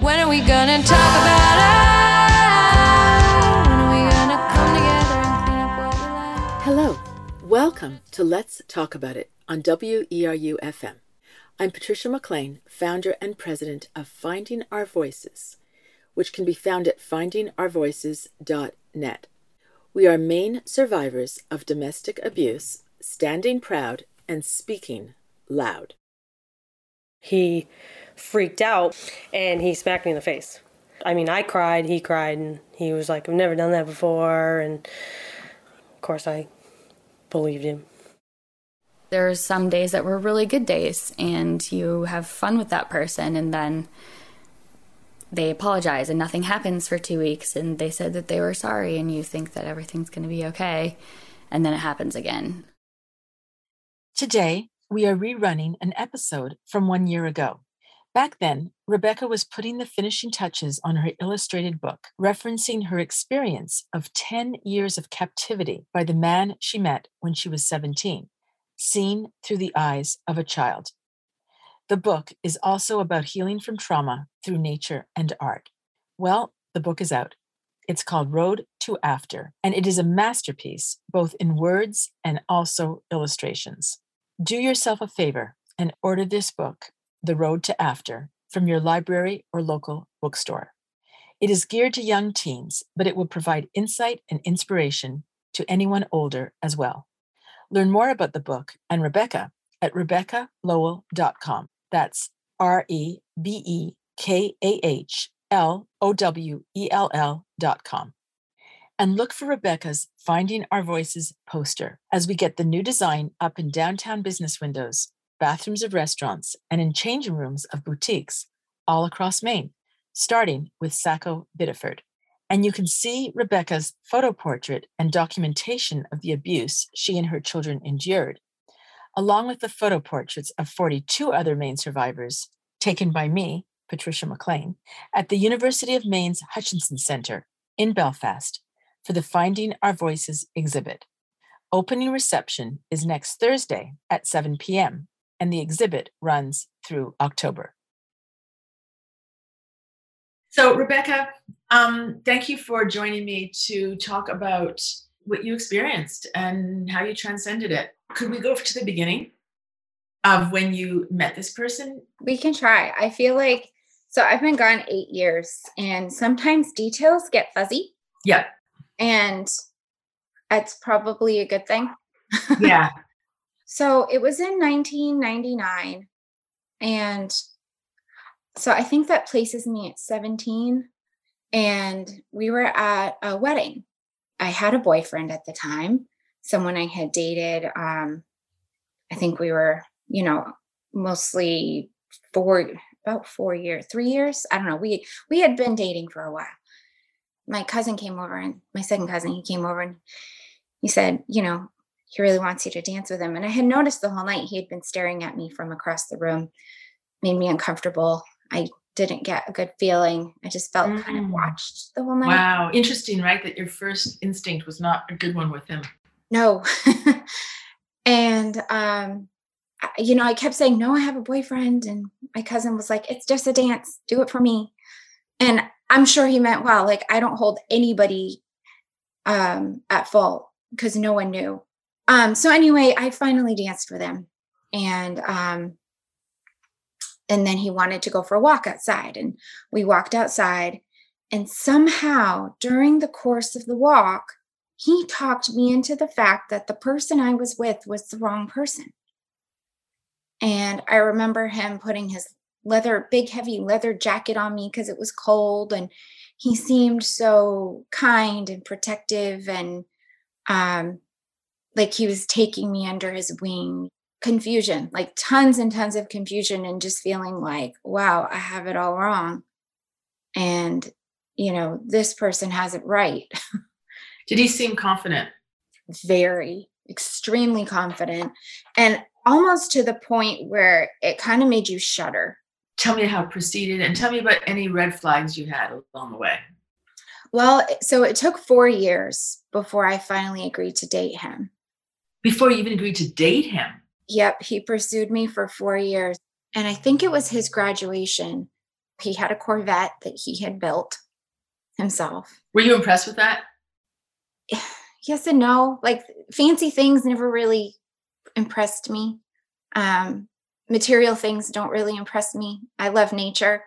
When are we gonna talk about it? When are we gonna come together and clean up what we like? Hello, welcome to Let's Talk About It on WERU FM. I'm Patrisha McLean, founder and president of Finding Our Voices, which can be found at findingourvoices.net. We are Maine survivors of domestic abuse, standing proud and speaking loud. He freaked out and he smacked me in the face. I mean, I cried, he cried, and he was like, I've never done that before. And of course, I believed him. There are some days that were really good days, and you have fun with that person, and then they apologize, and nothing happens for two weeks, and they said that they were sorry, and you think that everything's going to be okay, and then it happens again. Today, we are rerunning an episode from one year ago. Back then, Rebekah was putting the finishing touches on her illustrated book, referencing her experience of 10 years of captivity by the man she met when she was 17, seen through the eyes of a child. The book is also about healing from trauma through nature and art. Well, the book is out. It's called Road to After, and it is a masterpiece, both in words and also illustrations. Do yourself a favor and order this book, The Road to After, from your library or local bookstore. It is geared to young teens, but it will provide insight and inspiration to anyone older as well. Learn more about the book and Rebekah at RebekahLowell.com. That's R E B E K A H L O W E L L.com. And look for Rebekah's Finding Our Voices poster as we get the new design up in downtown business windows, bathrooms of restaurants, and in changing rooms of boutiques all across Maine, starting with Saco Biddeford. And you can see Rebekah's photo portrait and documentation of the abuse she and her children endured, along with the photo portraits of 42 other Maine survivors taken by me, Patrisha McLean, at the University of Maine's Hutchinson Center in Belfast for the Finding Our Voices exhibit. Opening reception is next Thursday at 7 p.m., and the exhibit runs through October. So, Rebekah, um, thank you for joining me to talk about what you experienced and how you transcended it. Could we go to the beginning of when you met this person? We can try. I feel like so I've been gone eight years, and sometimes details get fuzzy, Yeah, and it's probably a good thing. yeah, So it was in 1999. And so I think that places me at 17. And we were at a wedding. I had a boyfriend at the time, someone I had dated. Um, I think we were, you know, mostly four, about four years, three years. I don't know. We we had been dating for a while. My cousin came over and my second cousin, he came over and he said, you know, he really wants you to dance with him. And I had noticed the whole night he had been staring at me from across the room, made me uncomfortable. I didn't get a good feeling. I just felt kind of Mm. watched the whole night. wow, interesting, right? That your first instinct was not a good one with him. No. and um I- you know, I kept saying, "No, I have a boyfriend." And my cousin was like, "It's just a dance. Do it for me." And I'm sure he meant well. Like I don't hold anybody um at fault because no one knew. Um so anyway, I finally danced with him. And um and then he wanted to go for a walk outside and we walked outside and somehow during the course of the walk he talked me into the fact that the person I was with was the wrong person. And I remember him putting his leather, big, heavy leather jacket on me because it was cold. And he seemed so kind and protective and um, like he was taking me under his wing. Confusion, like tons and tons of confusion, and just feeling like, wow, I have it all wrong. And, you know, this person has it right. Did he seem confident? very extremely confident and almost to the point where it kind of made you shudder Tell me how it proceeded and tell me about any red flags you had along the way. well so it took four years before i finally agreed to date him Before you even agreed to date him. yep he pursued me for four years and i think it was his graduation He had a Corvette that he had built himself. Were you impressed with that? Yes and no. Like fancy things never really impressed me. Um, material things don't really impress me. I love nature.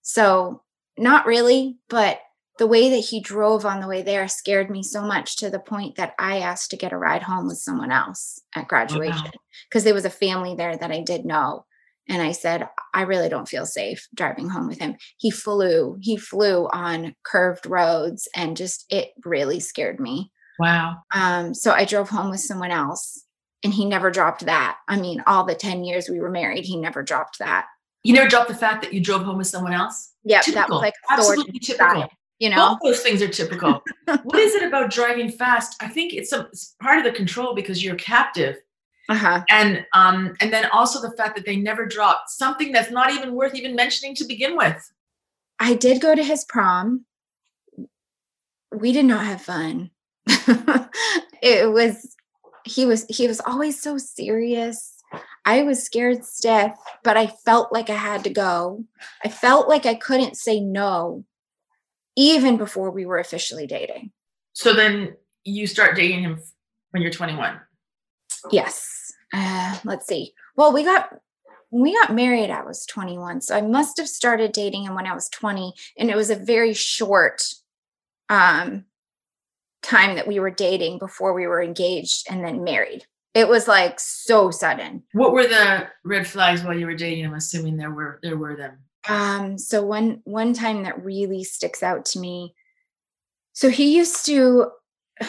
So, not really, but the way that he drove on the way there scared me so much to the point that I asked to get a ride home with someone else at graduation because there was a family there that I did know. And I said, I really don't feel safe driving home with him. He flew, he flew on curved roads and just it really scared me. Wow. Um, so I drove home with someone else and he never dropped that. I mean, all the 10 years we were married, he never dropped that. You never dropped the fact that you drove home with someone else? Yeah, that was like Absolutely typical. side, you know? Both those things are typical. what is it about driving fast? I think it's, some, it's part of the control because you're captive. Uh-huh. And um, and then also the fact that they never dropped something that's not even worth even mentioning to begin with. I did go to his prom. We did not have fun. it was he was he was always so serious. I was scared stiff, but I felt like I had to go. I felt like I couldn't say no even before we were officially dating. So then you start dating him when you're 21. Yes. Uh, let's see. Well, we got when we got married, I was 21. So I must have started dating him when I was 20. And it was a very short um time that we were dating before we were engaged and then married. It was like so sudden. What were the red flags while you were dating? I'm assuming there were there were them. Um, so one one time that really sticks out to me. So he used to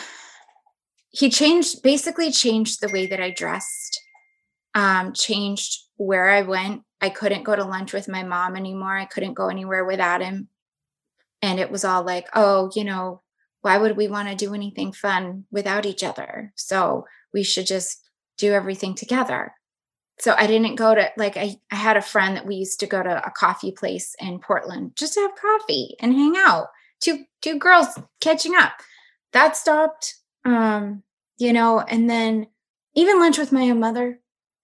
he changed basically changed the way that I dressed. Um, changed where I went. I couldn't go to lunch with my mom anymore. I couldn't go anywhere without him. And it was all like, oh, you know, why would we want to do anything fun without each other? So we should just do everything together so I didn't go to like I, I had a friend that we used to go to a coffee place in Portland just to have coffee and hang out. Two two girls catching up. That stopped. Um, you know, and then even lunch with my own mother,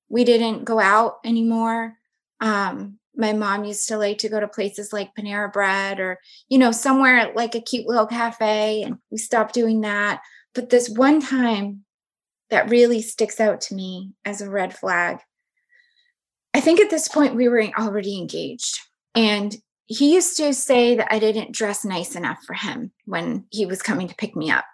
we didn't go out anymore. Um, my mom used to like to go to places like Panera Bread or, you know, somewhere like a cute little cafe, and we stopped doing that. But this one time that really sticks out to me as a red flag I think at this point we were already engaged. And he used to say that I didn't dress nice enough for him when he was coming to pick me up.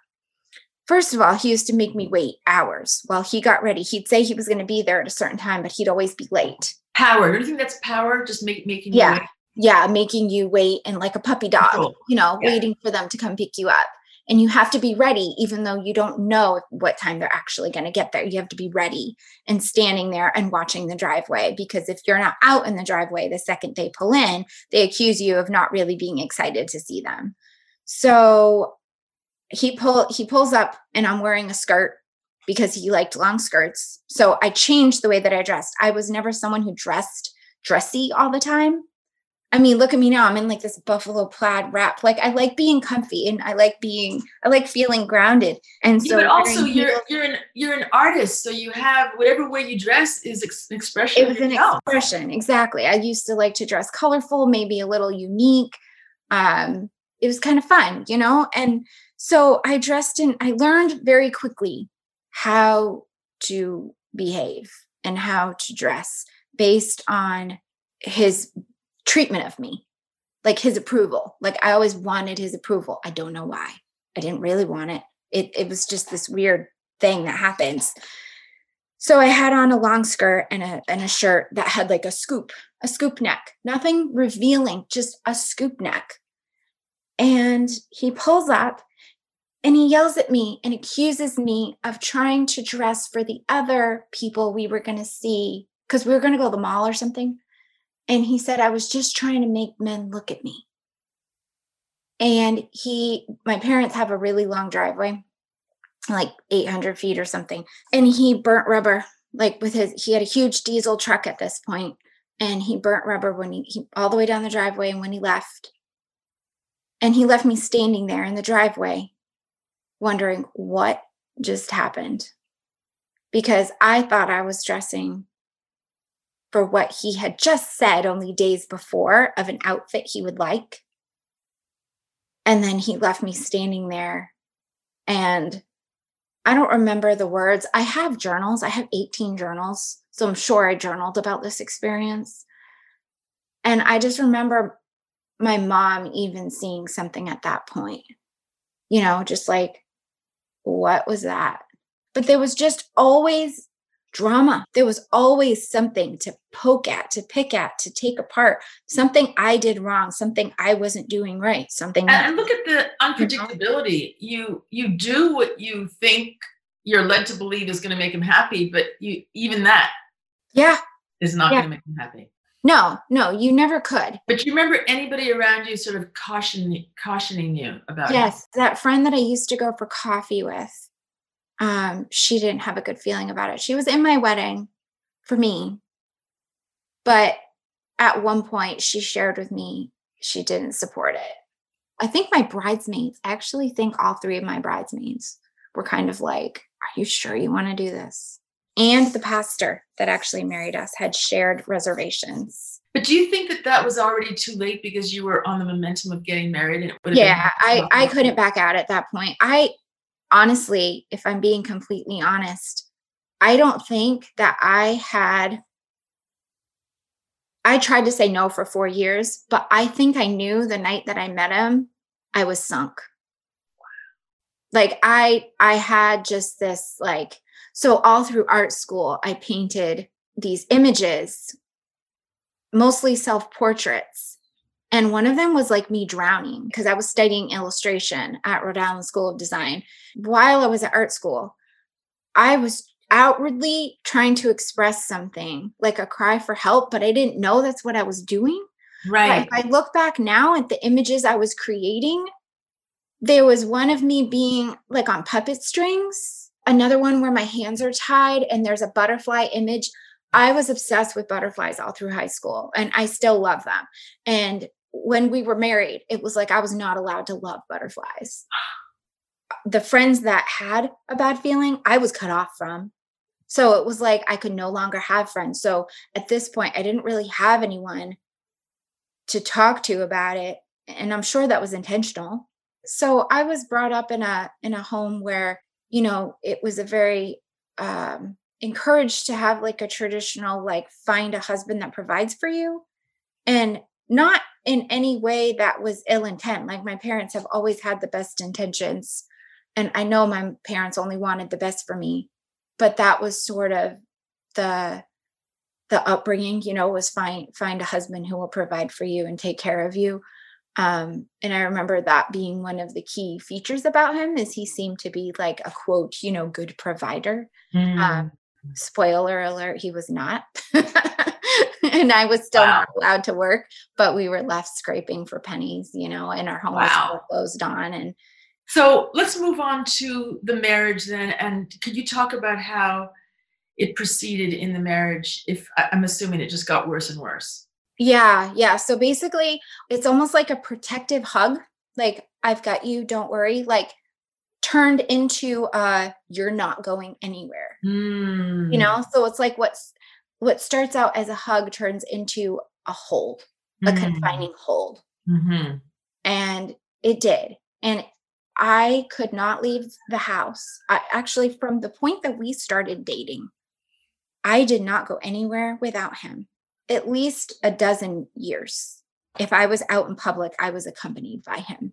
First of all, he used to make me wait hours while he got ready. He'd say he was going to be there at a certain time, but he'd always be late. Power. Do you think that's power? Just make, making you Yeah. wait? Yeah, making you wait and like a puppy dog, you know, Yeah. waiting for them to come pick you up. And you have to be ready, even though you don't know what time they're actually going to get there. You have to be ready and standing there and watching the driveway because if you're not out in the driveway the second they pull in, they accuse you of not really being excited to see them. So he pull he pulls up and I'm wearing a skirt because he liked long skirts. So I changed the way that I dressed. I was never someone who dressed dressy all the time. I mean, look at me now. I'm in like this buffalo plaid wrap. Like I like being comfy and I like being I like feeling grounded. And Yeah, so but also you're heels- you're an you're an artist, so you have whatever way you dress is ex- an expression it was an expression exactly i used to like to dress colorful maybe a little unique um it was kind of fun you know and so i dressed in i learned very quickly how to behave and how to dress based on his treatment of me like his approval. Like i always wanted his approval. I don't know why. I didn't really want it. It, it was just this weird thing that happens. So I had on a long skirt and a and a shirt that had like a scoop, a scoop neck, nothing revealing, just a scoop neck. And he pulls up and he yells at me and accuses me of trying to dress for the other people we were going to see because we were going to go to the mall or something. And he said I was just trying to make men look at me. And he, my parents have a really long driveway like 800 feet or something. And he burnt rubber, like with his, he had a huge diesel truck at this point, and he burnt rubber when he, he all the way down the driveway and when he left. And he left me standing there in the driveway, wondering what just happened. Because I thought I was dressing for what he had just said only days before of an outfit he would like. And then he left me standing there. And I don't remember the words. I have journals, I have 18 journals. So I'm sure I journaled about this experience. And I just remember my mom even seeing something at that point, you know, just like, what was that? But there was just always drama. There was always something to poke at, to pick at, to take apart, something I did wrong, something I wasn't doing right, something and, and look at the mm-hmm. unpredictability. You you do what you think you're led to believe is going to make him happy, but you even that yeah is not Yeah. going to make him happy. no no you never could But you remember anybody around you sort of caution cautioning you about it? yes that friend that i used to go for coffee with um she didn't have a good feeling about it. She was in my wedding for me but at one point she shared with me she didn't support it. I think my bridesmaids I actually think all three of my bridesmaids were kind of like are you sure you want to do this? And the pastor that actually married us had shared reservations. But do you think that that was already too late because you were on the momentum of getting married? And it yeah i i couldn't back out at that point. I honestly if i'm being completely honest i don't think that i had i tried to say no for four years but i think i knew the night that i met him i was sunk. Like i i had just this like so all through art school i painted these images mostly self portraits and one of them was like me drowning because I was studying illustration at Rhode Island School of Design. While I was at art school, I was outwardly trying to express something like a cry for help, but I didn't know that's what I was doing. But right. if I look back now at the images I was creating, there was one of me being like on puppet strings, another one where my hands are tied, and there's a butterfly image. I was obsessed with butterflies all through high school, and I still love them. And when we were married, it was like I was not allowed to love butterflies. The friends that had a bad feeling, I was cut off from. So it was like I could no longer have friends. So at this point, I didn't really have anyone to talk to about it and i'm sure that was intentional so i was brought up in a in a home where you know it was a very um encouraged to have like a traditional like find a husband that provides for you and not in any way that was ill intent. Like my parents have always had the best intentions and i know my parents only wanted the best for me but that was sort of the the upbringing you know was find find a husband who will provide for you and take care of you. Um and i remember that being one of the key features about him is he seemed to be like a quote you know good provider. Mm. um spoiler alert he was not and i was still Wow. not allowed to work but we were left scraping for pennies you know and our home was Wow. foreclosed on and So let's move on to the marriage then. And could you talk about how it proceeded in the marriage? If I'm assuming it just got worse and worse. Yeah, yeah. So basically, it's almost like a protective hug. Like, I've got you, don't worry. Like, turned into uh you're not going anywhere. Mm. You know? So it's like what's what starts out as a hug turns into a hold, a confining hold. Mm-hmm. And it did. And I could not leave the house. I actually from the point that we started dating, I did not go anywhere without him. At least a dozen years. If I was out in public, I was accompanied by him.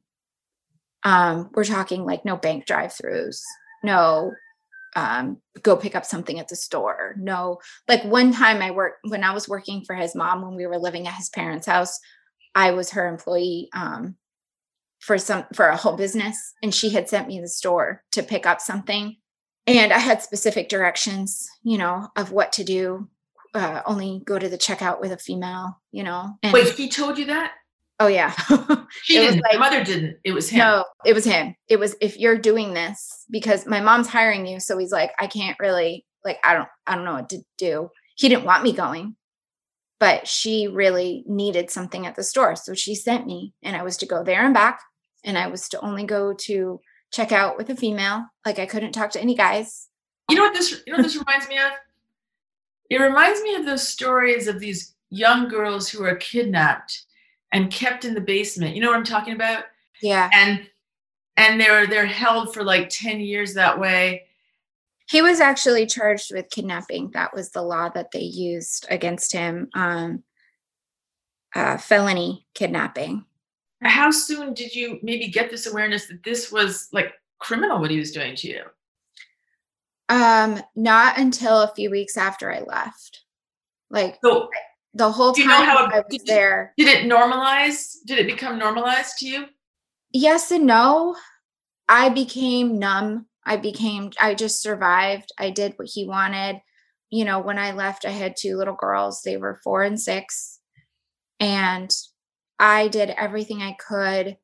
Um, we're talking like no bank drive-throughs, no um, go pick up something at the store. No, like one time I worked when I was working for his mom when we were living at his parents' house. I was her employee um, for some for a whole business, and she had sent me the store to pick up something, and I had specific directions, you know, of what to do. Uh, only go to the checkout with a female, you know. And Wait, he told you that? Oh yeah, She It was didn't. like- the mother didn't. It was him. no, it was him. It was if you're doing this because my mom's hiring you, so he's like, I can't really like I don't I don't know what to do. He didn't want me going, but she really needed something at the store, so she sent me, and I was to go there and back, and I was to only go to check out with a female. Like I couldn't talk to any guys. You know what this? You know what this reminds me of? It reminds me of those stories of these young girls who are kidnapped and kept in the basement. You know what I'm talking about? Yeah. And and they're they're held for like 10 years that way. He was actually charged with kidnapping. That was the law that they used against him. Um, uh, felony kidnapping. How soon did you maybe get this awareness that this was like criminal what he was doing to you? Um, not until a few weeks after I left. Like So the whole Do time you know how it- I was did there. did it normalize? Did it become normalized to you? Yes and no. I became numb. I became I just survived. I did what he wanted. You know, when I left, I had two little girls. They were four and six. And I did everything I could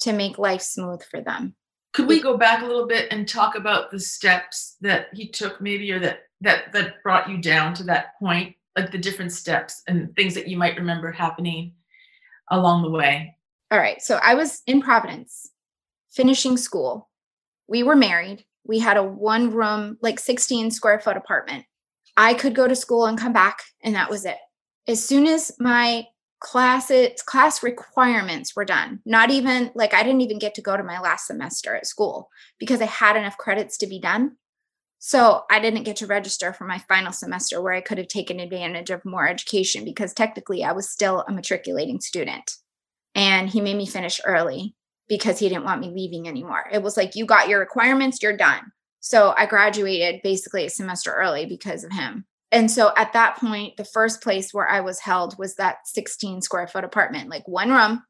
to make life smooth for them. Could we go back a little bit and talk about the steps that he took maybe or that that that brought you down to that point? Like the different steps and things that you might remember happening along the way. All right. So I was in Providence finishing school. We were married. We had a one room, like 16 square foot apartment. I could go to school and come back, and that was it. As soon as my classes, class requirements were done, not even like I didn't even get to go to my last semester at school because I had enough credits to be done. So I didn't get to register for my final semester where I could have taken advantage of more education because technically I was still a matriculating student and he made me finish early because he didn't want me leaving anymore. It was like, you got your requirements, you're done. So I graduated basically a semester early because of him. And so at that point, the first place where I was held was that 16 square foot apartment, like one room.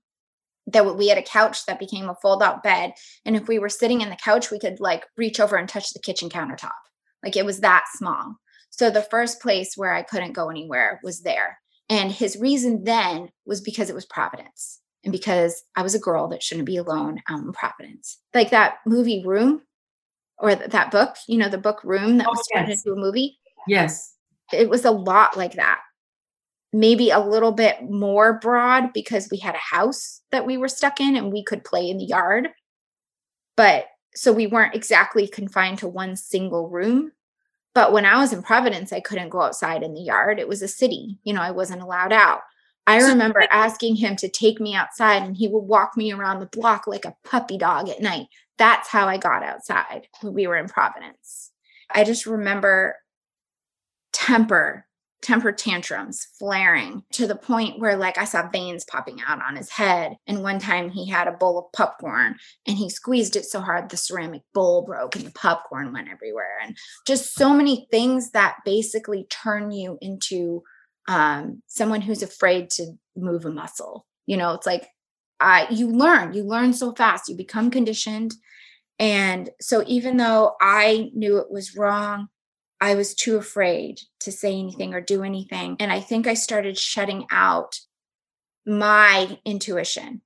That we had a couch that became a fold out bed. And if we were sitting in the couch, we could like reach over and touch the kitchen countertop. Like it was that small. So the first place where I couldn't go anywhere was there. And his reason then was because it was Providence and because I was a girl that shouldn't be alone out in Providence. Like that movie Room or th- that book, you know, the book Room that Oh, was turned yes. into a movie. Yes. It was a lot like that. Maybe a little bit more broad because we had a house that we were stuck in and we could play in the yard. But so we weren't exactly confined to one single room. But when I was in Providence, I couldn't go outside in the yard. It was a city, you know, I wasn't allowed out. I remember asking him to take me outside and he would walk me around the block like a puppy dog at night. That's how I got outside when we were in Providence. I just remember temper, temper tantrums flaring to the point where like I saw veins popping out on his head. And one time he had a bowl of popcorn and he squeezed it so hard the ceramic bowl broke and the popcorn went everywhere. And just so many things that basically turn you into um, someone who's afraid to move a muscle. You know, it's like I you learn, you learn so fast, you become conditioned. And so even though I knew it was wrong, I was too afraid to say anything or do anything. And I think I started shutting out my intuition.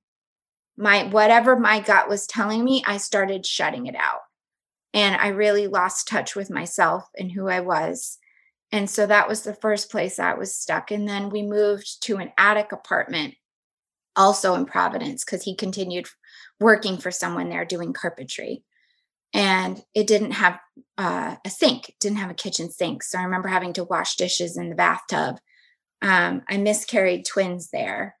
My whatever my gut was telling me, I started shutting it out. And I really lost touch with myself and who I was. And so that was the first place I was stuck. And then we moved to an attic apartment, also in Providence, because he continued working for someone there doing carpentry. And it didn't have uh, a sink, it didn't have a kitchen sink. So I remember having to wash dishes in the bathtub. Um, I miscarried twins there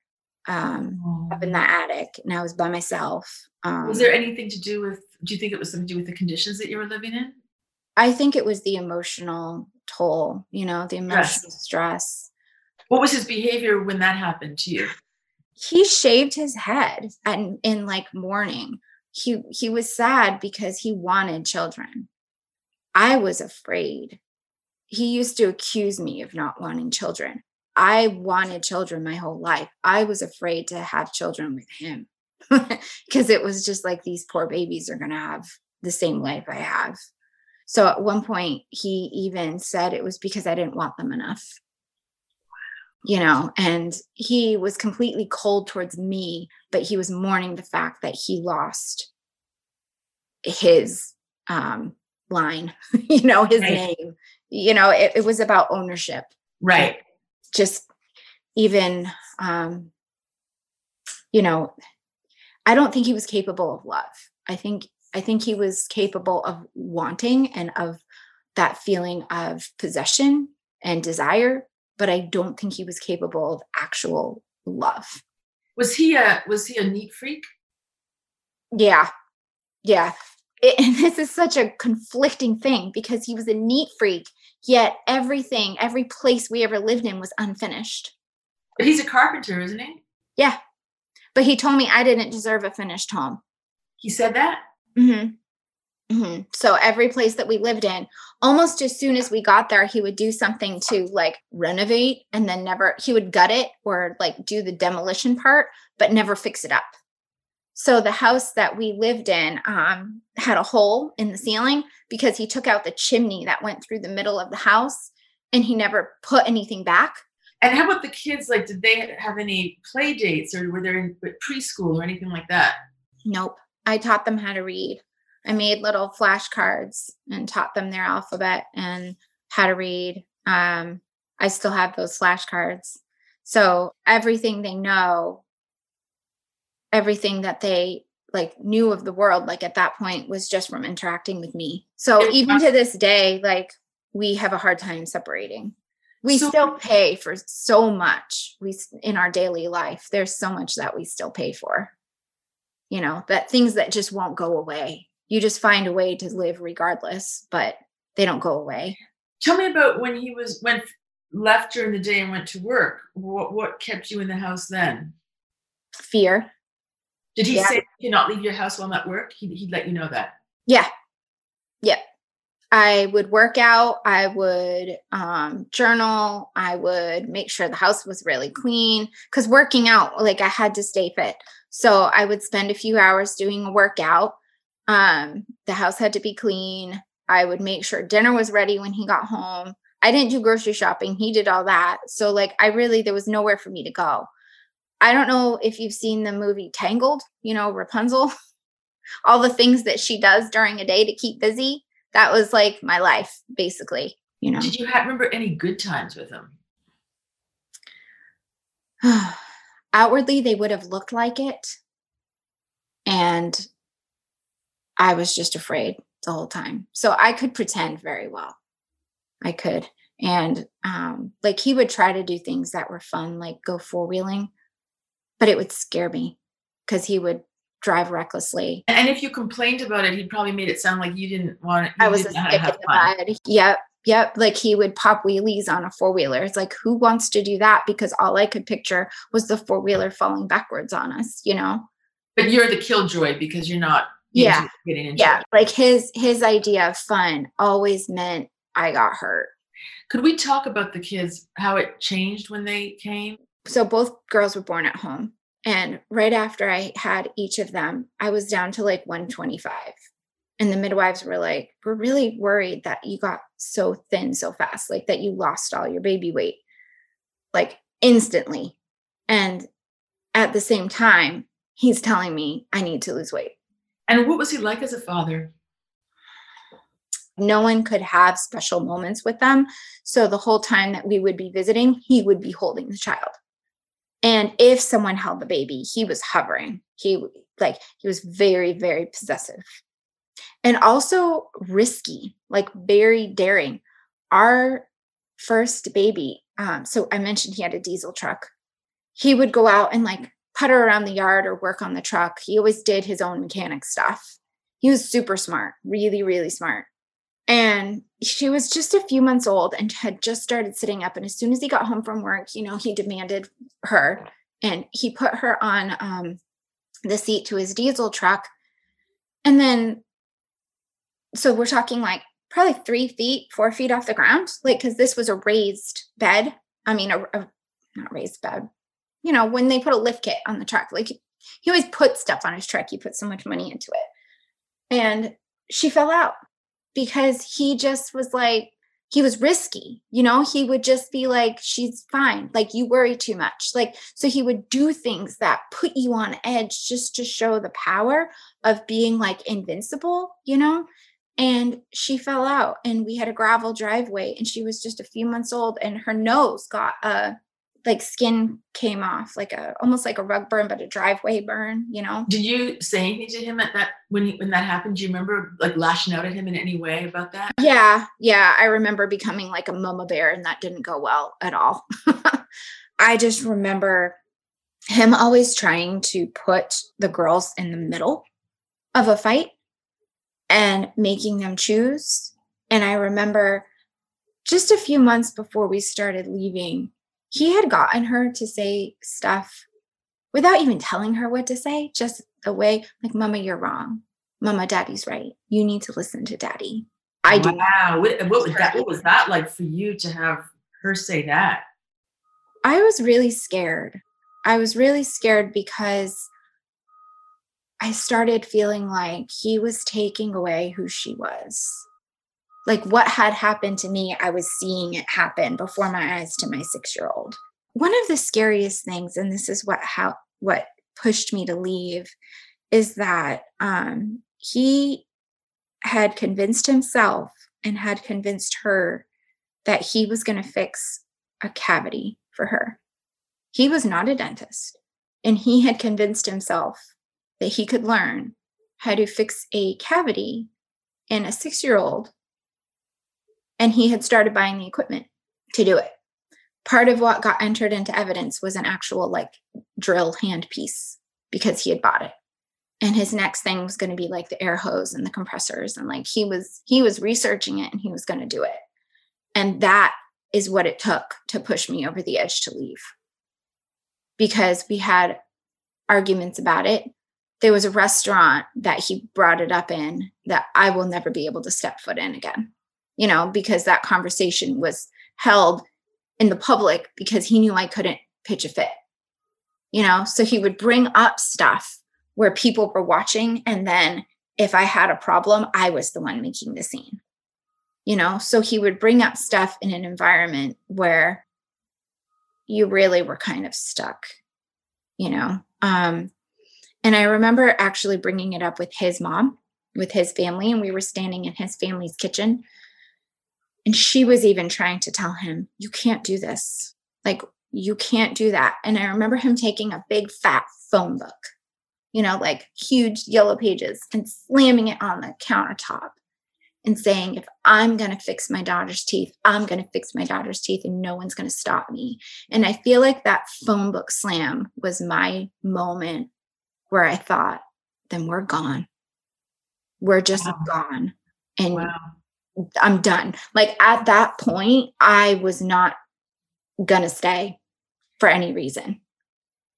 um, up in the attic, and I was by myself. Um, Was there anything to do with do you think it was something to do with the conditions that you were living in? I think it was the emotional toll, you know, the emotional stress. What was his behavior when that happened to you? he shaved his head and in like mourning he he was sad because he wanted children. I was afraid. He used to accuse me of not wanting children. I wanted children my whole life. I was afraid to have children with him because it was just like these poor babies are going to have the same life i have. So at one point he even said it was because i didn't want them enough you know, and he was completely cold towards me, but he was mourning the fact that he lost his um line, you know, his Right. name. You know, it, it was about ownership. Right. Just even um, you know, I don't think he was capable of love. I think I think he was capable of wanting and of that feeling of possession and desire, but I don't think he was capable of actual love. Was he a was he a neat freak? Yeah. Yeah. It, and this is such a conflicting thing because he was a neat freak, yet everything, every place we ever lived in was unfinished. But he's a carpenter, isn't he? Yeah. But he told me I didn't deserve a finished home. He said that? hmm hmm So every place that we lived in, almost as soon as we got there, he would do something to like renovate and then never, he would gut it or like do the demolition part, but never fix it up. So the house that we lived in um, had a hole in the ceiling because he took out the chimney that went through the middle of the house and he never put anything back. And how about the kids? Like, did they have any play dates or were they in preschool or anything like that? Nope. I taught them how to read. I made little flashcards and taught them their alphabet and how to read. Um, I still have those flashcards. So everything they know, everything that they like knew of the world, like at that point, was just from interacting with me. So even to this day, like we have a hard time separating. We So- still pay for so much. We in our daily life, there's so much that we still pay for you know that things that just won't go away you just find a way to live regardless but they don't go away Tell me about when he was went left during the day and went to work. What what kept you in the house then? fear Did he Yeah. say you cannot leave your house while I'm at work? He he'd let you know that. yeah yeah i would work out i would um, journal i would make sure the house was really clean because working out like i had to stay fit so i would spend a few hours doing a workout um, the house had to be clean. I would make sure dinner was ready when he got home. I didn't do grocery shopping. He did all that. So like i really there was nowhere for me to go. I don't know if you've seen the movie tangled you know rapunzel. All the things that she does during a day to keep busy. That was like my life basically you know. Did you ha- remember any good times with him? outwardly they would have looked like it. And i was just afraid the whole time. So i could pretend very well. I could. And um like he would try to do things that were fun like go four-wheeling but it would scare me because he would drive recklessly. And if you complained about it, he'd probably made it sound like you didn't want it. You i was a didn't know how stick in the mud. Yep yep. Like he would pop wheelies on a four-wheeler. It's like who wants to do that? Because all i could picture was the four-wheeler falling backwards on us you know? But you're the killjoy because you're not Yeah. yeah it. like his his idea of fun always meant i got hurt Could we talk about the kids, how it changed when they came? so both girls were born at home and right after i had each of them i was down to like 125 and the midwives were like we're really worried that you got so thin so fast like that you lost all your baby weight like instantly and at the same time he's telling me i need to lose weight And what was he like as a father? no one could have special moments with them. So the whole time that we would be visiting, he would be holding the child. And if someone held the baby, he was hovering. He like he was very very possessive. And also risky, like very daring. Our first baby, um so I mentioned he had a diesel truck. He would go out and like putter around the yard or work on the truck. He always did his own mechanic stuff. He was super smart, really really smart. And she was just a few months old and had just started sitting up. And as soon as he got home from work you know he demanded her. And he put her on um, the seat to his diesel truck. And then so we're talking like probably three feet four feet off the ground like because this was a raised bed. I mean a, a not raised bed you know when they put a lift kit on the truck like he always put stuff on his truck. He put so much money into it. And she fell out because he just was like he was risky you know? He would just be like she's fine. Like you worry too much. Like so he would do things that put you on edge just to show the power of being like invincible you know? And she fell out and we had a gravel driveway and she was just a few months old and her nose got a like skin came off, like a almost like a rug burn, but a driveway burn, you know. Did you say anything to him at that when he, when that happened? Do you remember like lashing out at him in any way about that? Yeah, yeah. I remember becoming like a mama bear, and that didn't go well at all. I just remember him always trying to put the girls in the middle of a fight and making them choose. And I remember just a few months before we started leaving, he had gotten her to say stuff without even telling her what to say, just the way, like, Mama, you're wrong. Mama, daddy's right. You need to listen to daddy. I do. Wow. What, what was that? What was that like for you to have her say that? I was really scared. I was really scared because I started feeling like he was taking away who she was. Like what had happened to me, I was seeing it happen before my eyes to my six year old. One of the scariest things, and this is what how what pushed me to leave, is that um, he had convinced himself and had convinced her that he was going to fix a cavity for her. He was not a dentist, and he had convinced himself that he could learn how to fix a cavity in a six year old. And he had started buying the equipment to do it. Part of what got entered into evidence was an actual like drill hand piece because he had bought it. And his next thing was going to be like the air hose and the compressors. And like he was, he was researching it and he was going to do it. And that is what it took to push me over the edge to leave because we had arguments about it. There was a restaurant that he brought it up in that I will never be able to step foot in again, you know, because that conversation was held in the public because he knew I couldn't pitch a fit, you know, so he would bring up stuff where people were watching. And then if I had a problem, I was the one making the scene, you know, so he would bring up stuff in an environment where you really were kind of stuck, you know. Um, and I remember actually bringing it up with his mom, with his family, and we were standing in his family's kitchen. And she was even trying to tell him, You can't do this. Like, you can't do that. And I remember him taking a big fat phone book, you know, like huge yellow pages, and slamming it on the countertop and saying, if I'm going to fix my daughter's teeth, I'm going to fix my daughter's teeth and no one's going to stop me. And I feel like that phone book slam was my moment where I thought, then we're gone. We're just wow. gone. And wow. I'm done. Like at that point, I was not to stay for any reason.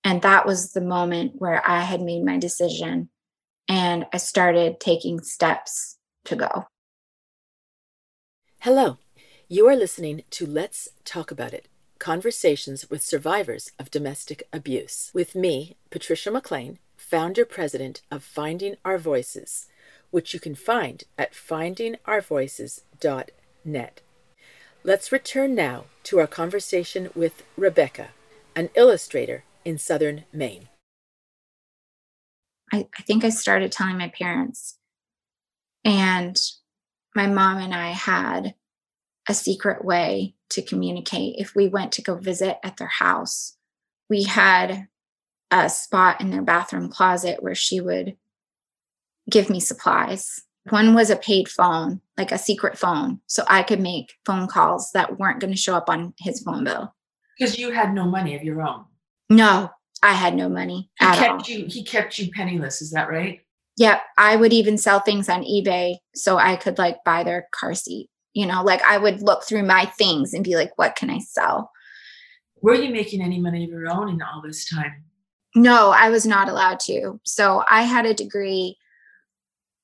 And that was the moment where I had made my decision and I started taking steps to go. Hello. You are listening to Let's Talk About It Conversations with Survivors of Domestic Abuse with me, Patrisha McLean, founder president of Finding Our Voices, which you can find at findingourvoices.net. Let's return now to our conversation with Rebekah, an illustrator in southern Maine. I, I think I started telling my parents, and my mom and I had a secret way to communicate. If we went to go visit at their house, we had a spot in their bathroom closet where she would give me supplies. One was a paid phone, like a secret phone, so I could make phone calls that weren't going to show up on his phone bill. Because you had no money of your own. No, I had no money. He kept all. you. He kept you penniless. Is that right? Yep. I would even sell things on eBay so I could like buy their car seat. You know, like I would look through my things and be like, what can I sell? Were you making any money of your own in all this time? No, I was not allowed to. So I had a degree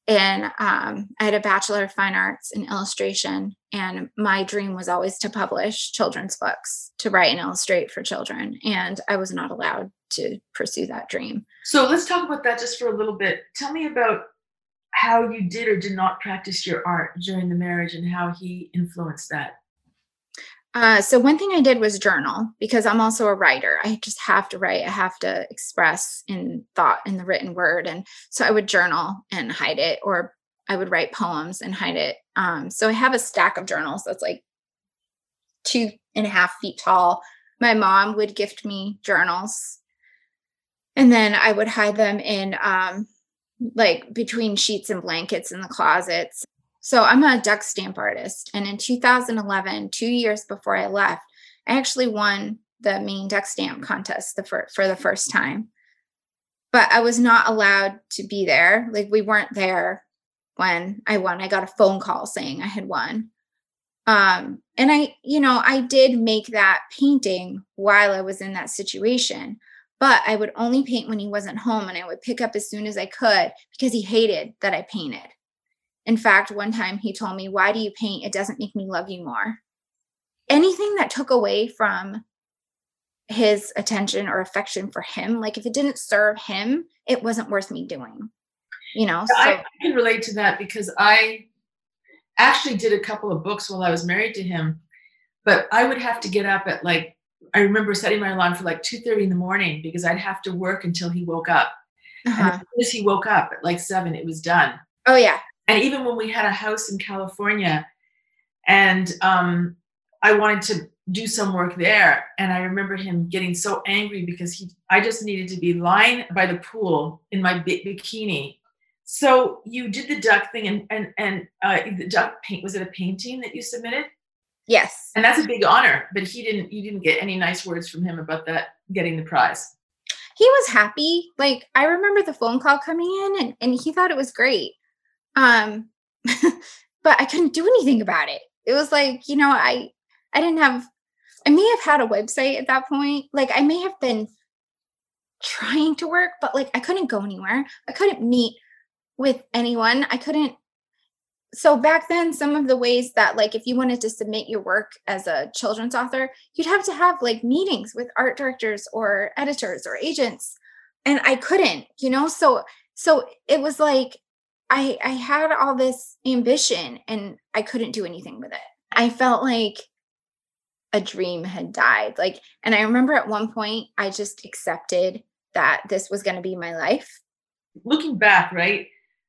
in, um, I had a Bachelor of Fine Arts in illustration. And my dream was always to publish children's books, to write and illustrate for children. And I was not allowed to pursue that dream. So let's talk about that just for a little bit. Tell me about how you did or did not practice your art during the marriage and how he influenced that. Uh, so one thing I did was journal because I'm also a writer. I just have to write. I have to express in thought in the written word, and so I would journal and hide it, or I would write poems and hide it. Um, so I have a stack of journals that's like two and a half feet tall my mom would gift me journals and then I would hide them in um like between sheets and blankets in the closets. So I'm a duck stamp artist. And in 2011, two years before I left, I actually won the Maine duck stamp contest the fir- for the first time. But I was not allowed to be there. Like we weren't there when I won. I got a phone call saying I had won. Um, and I, you know, I did make that painting while I was in that situation but I would only paint when he wasn't home and I would pick up as soon as I could because he hated that I painted. In fact, one time he told me, Why do you paint? It doesn't make me love you more. Anything that took away from his attention or affection for him, like if it didn't serve him, it wasn't worth me doing. You know, so I can relate to that because I actually did a couple of books while I was married to him, but I would have to get up at like I remember setting my alarm for like 2:30 in the morning because I'd have to work until he woke up. And uh-huh. as soon as he woke up at like seven, it was done. oh yeah. And even when we had a house in California, and um, I wanted to do some work there, and I remember him getting so angry because he, I just needed to be lying by the pool in my bi- bikini. So you did the duck thing, and and and uh, the duck paint was it a painting that you submitted? Yes. and that's a big honor but he didn't you didn't get any nice words from him about that getting the prize he was happy. Like I remember the phone call coming in and, and he thought it was great. Um but I couldn't do anything about it. It was like, you know, I I didn't have I may have had a website at that point. Like I may have been trying to work, but like I couldn't go anywhere. I couldn't meet with anyone. I couldn't so back then some of the ways that like if you wanted to submit your work as a children's author you'd have to have like meetings with art directors or editors or agents and i couldn't you know so so it was like i i had all this ambition and i couldn't do anything with it. I felt like a dream had died like and i remember at one point i just accepted that this was going to be my life. Looking back right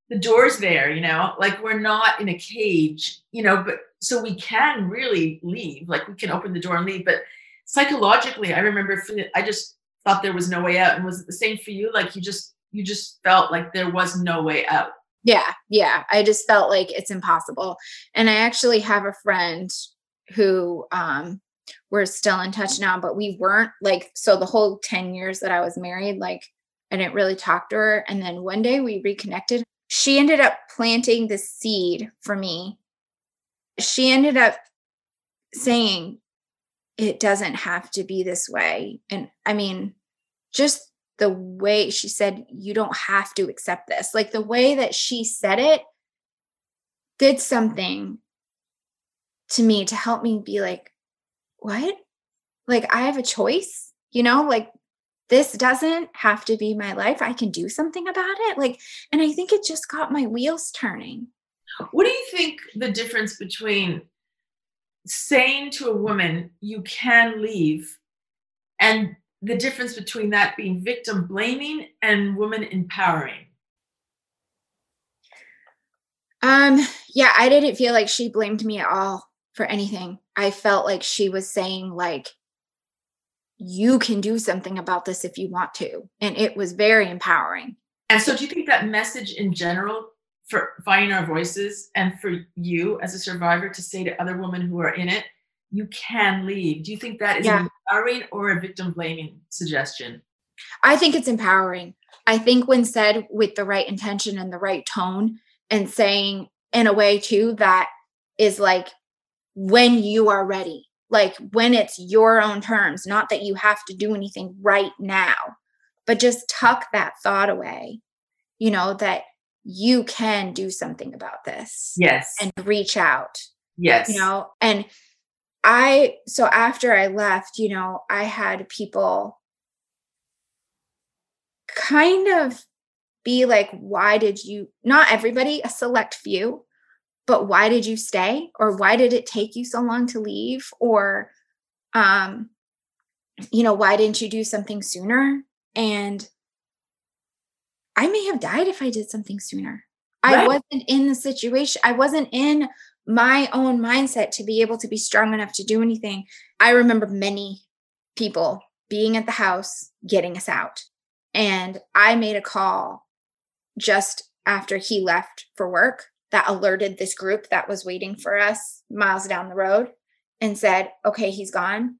the door's there you know like we're not in a cage you know but so we can really leave like we can open the door and leave but psychologically i remember i just thought there was no way out and was it the same for you? Like you just you just felt like there was no way out Yeah, yeah. I just felt like it's impossible. And I actually have a friend who um we're still in touch now, but we weren't like so the whole 10 years that I was married, like I didn't really talk to her. And then one day we reconnected. She ended up planting the seed for me. She ended up saying, it doesn't have to be this way. And I mean, just the way she said, you don't have to accept this, like the way that she said it did something to me to help me be like, what? Like, I have a choice, you know, like this doesn't have to be my life. I can do something about it. Like, and I think it just got my wheels turning. what do you think the difference between saying to a woman you can leave and the difference between that being victim blaming and woman empowering Um, yeah, I didn't feel like she blamed me at all for anything. I felt like she was saying like you can do something about this if you want to. And it was very empowering. And so, do you think that message in general for finding our voices and for you as a survivor to say to other women who are in it, you can leave? Do you think that is Yeah. empowering or a victim blaming suggestion? I think it's empowering. I think when said with the right intention and the right tone and saying in a way too that is like when you are ready, like when it's your own terms, not that you have to do anything right now, but just tuck that thought away, you know, that you can do something about this Yes. and reach out yes. you know and i so after i left you know i had people kind of be like why did you not everybody a select few but why did you stay? or why did it take you so long to leave? or um you know why didn't you do something sooner? and i may have died if i did something sooner. I wasn't in the situation i wasn't in my own mindset to be able to be strong enough to do anything i remember many people being at the house, getting us out. And I made a call just after he left for work that alerted this group that was waiting for us miles down the road and said, okay, he's gone.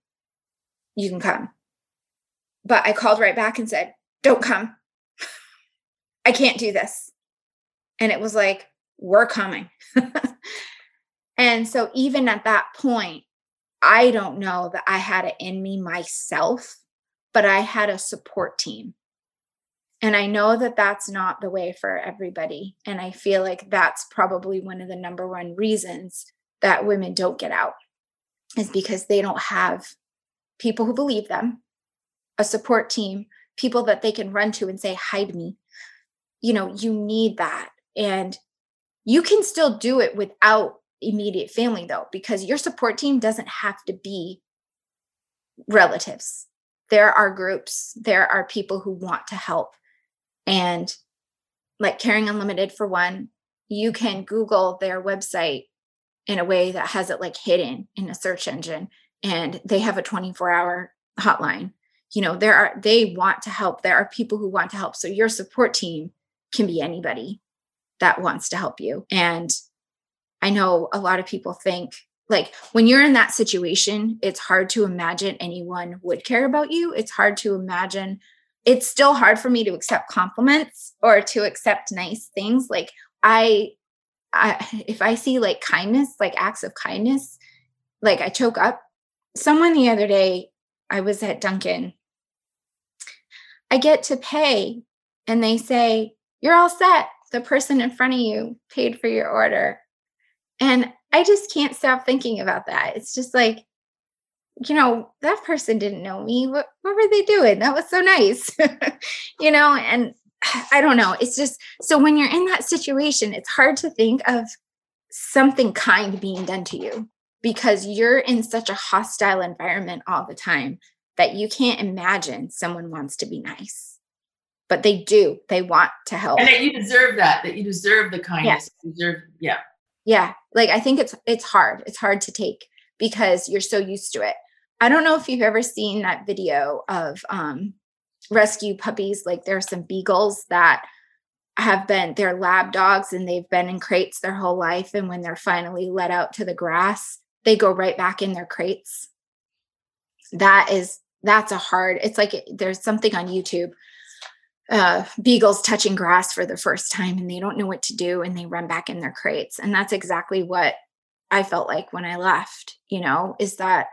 You can come. But I called right back and said, don't come. I can't do this. And it was like, we're coming. and so, even at that point, I don't know that I had it in me myself, but I had a support team. And I know that that's not the way for everybody. And I feel like that's probably one of the number one reasons that women don't get out is because they don't have people who believe them, a support team, people that they can run to and say, hide me. You know, you need that. And you can still do it without immediate family, though, because your support team doesn't have to be relatives. There are groups, there are people who want to help. And like Caring Unlimited, for one, you can Google their website in a way that has it like hidden in a search engine and they have a 24 hour hotline you know there are they want to help there are people who want to help so your support team can be anybody that wants to help you and i know a lot of people think like when you're in that situation it's hard to imagine anyone would care about you it's hard to imagine it's still hard for me to accept compliments or to accept nice things like i I, if I see like kindness, like acts of kindness, like I choke up. Someone the other day, I was at Dunkin'. I get to pay, and they say, You're all set. The person in front of you paid for your order. And I just can't stop thinking about that. It's just like, you know, that person didn't know me. What, what were they doing? That was so nice. you know, and I don't know. It's just so when you're in that situation, it's hard to think of something kind being done to you because you're in such a hostile environment all the time that you can't imagine someone wants to be nice. But they do. They want to help. And that you deserve that, that you deserve the kindness. Yes. You deserve, yeah. Yeah. Like I think it's it's hard. It's hard to take because you're so used to it. I don't know if you've ever seen that video of um rescue puppies. Like there are some beagles that have been they're lab dogs and they've been in crates their whole life. And when they're finally let out to the grass, they go right back in their crates. That is that's a hard, it's like there's something on YouTube. Uh, beagles touching grass for the first time and they don't know what to do and they run back in their crates. And that's exactly what I felt like when I left, you know, is that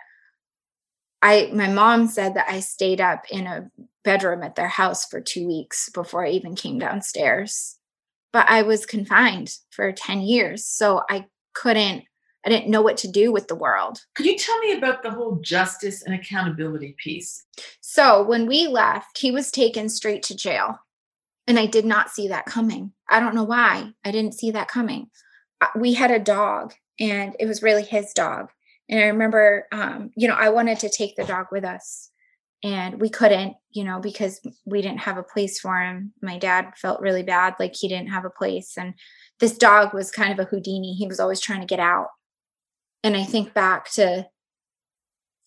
I my mom said that I stayed up in a bedroom at their house for 2 weeks before I even came downstairs. But I was confined for 10 years, so I couldn't I didn't know what to do with the world. Could you tell me about the whole justice and accountability piece? So, when we left, he was taken straight to jail. And I did not see that coming. I don't know why. I didn't see that coming. Uh, We had a dog and it was really his dog and I remember, um, you know, I wanted to take the dog with us and we couldn't, you know, because we didn't have a place for him. My dad felt really bad, like he didn't have a place. And this dog was kind of a Houdini. He was always trying to get out. And I think back to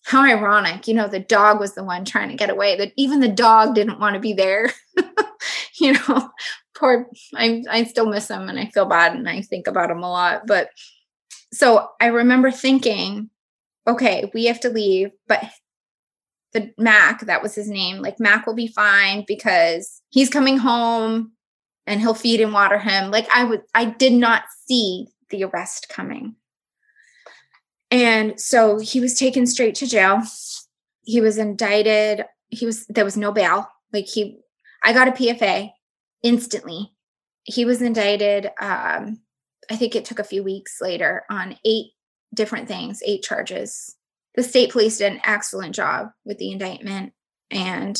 how ironic, you know, the dog was the one trying to get away, that even the dog didn't want to be there. you know, poor, I, I still miss him and I feel bad and I think about him a lot. But so I remember thinking, okay, we have to leave, but the Mac, that was his name, like Mac will be fine because he's coming home and he'll feed and water him. Like I would I did not see the arrest coming. And so he was taken straight to jail. He was indicted. He was there was no bail. Like he I got a PFA instantly. He was indicted um I think it took a few weeks later on eight different things, eight charges. The state police did an excellent job with the indictment and